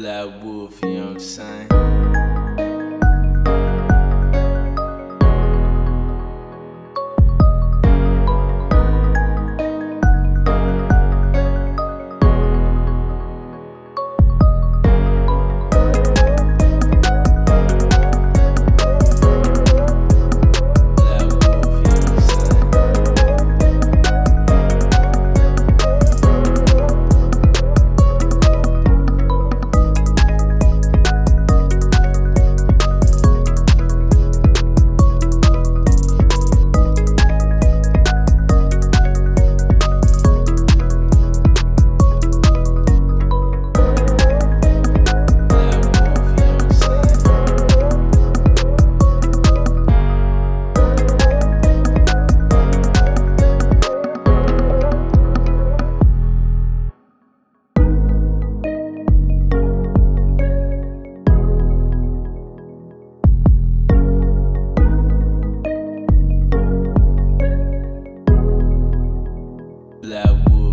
Black Wolf, you know what I'm saying? Blackwood.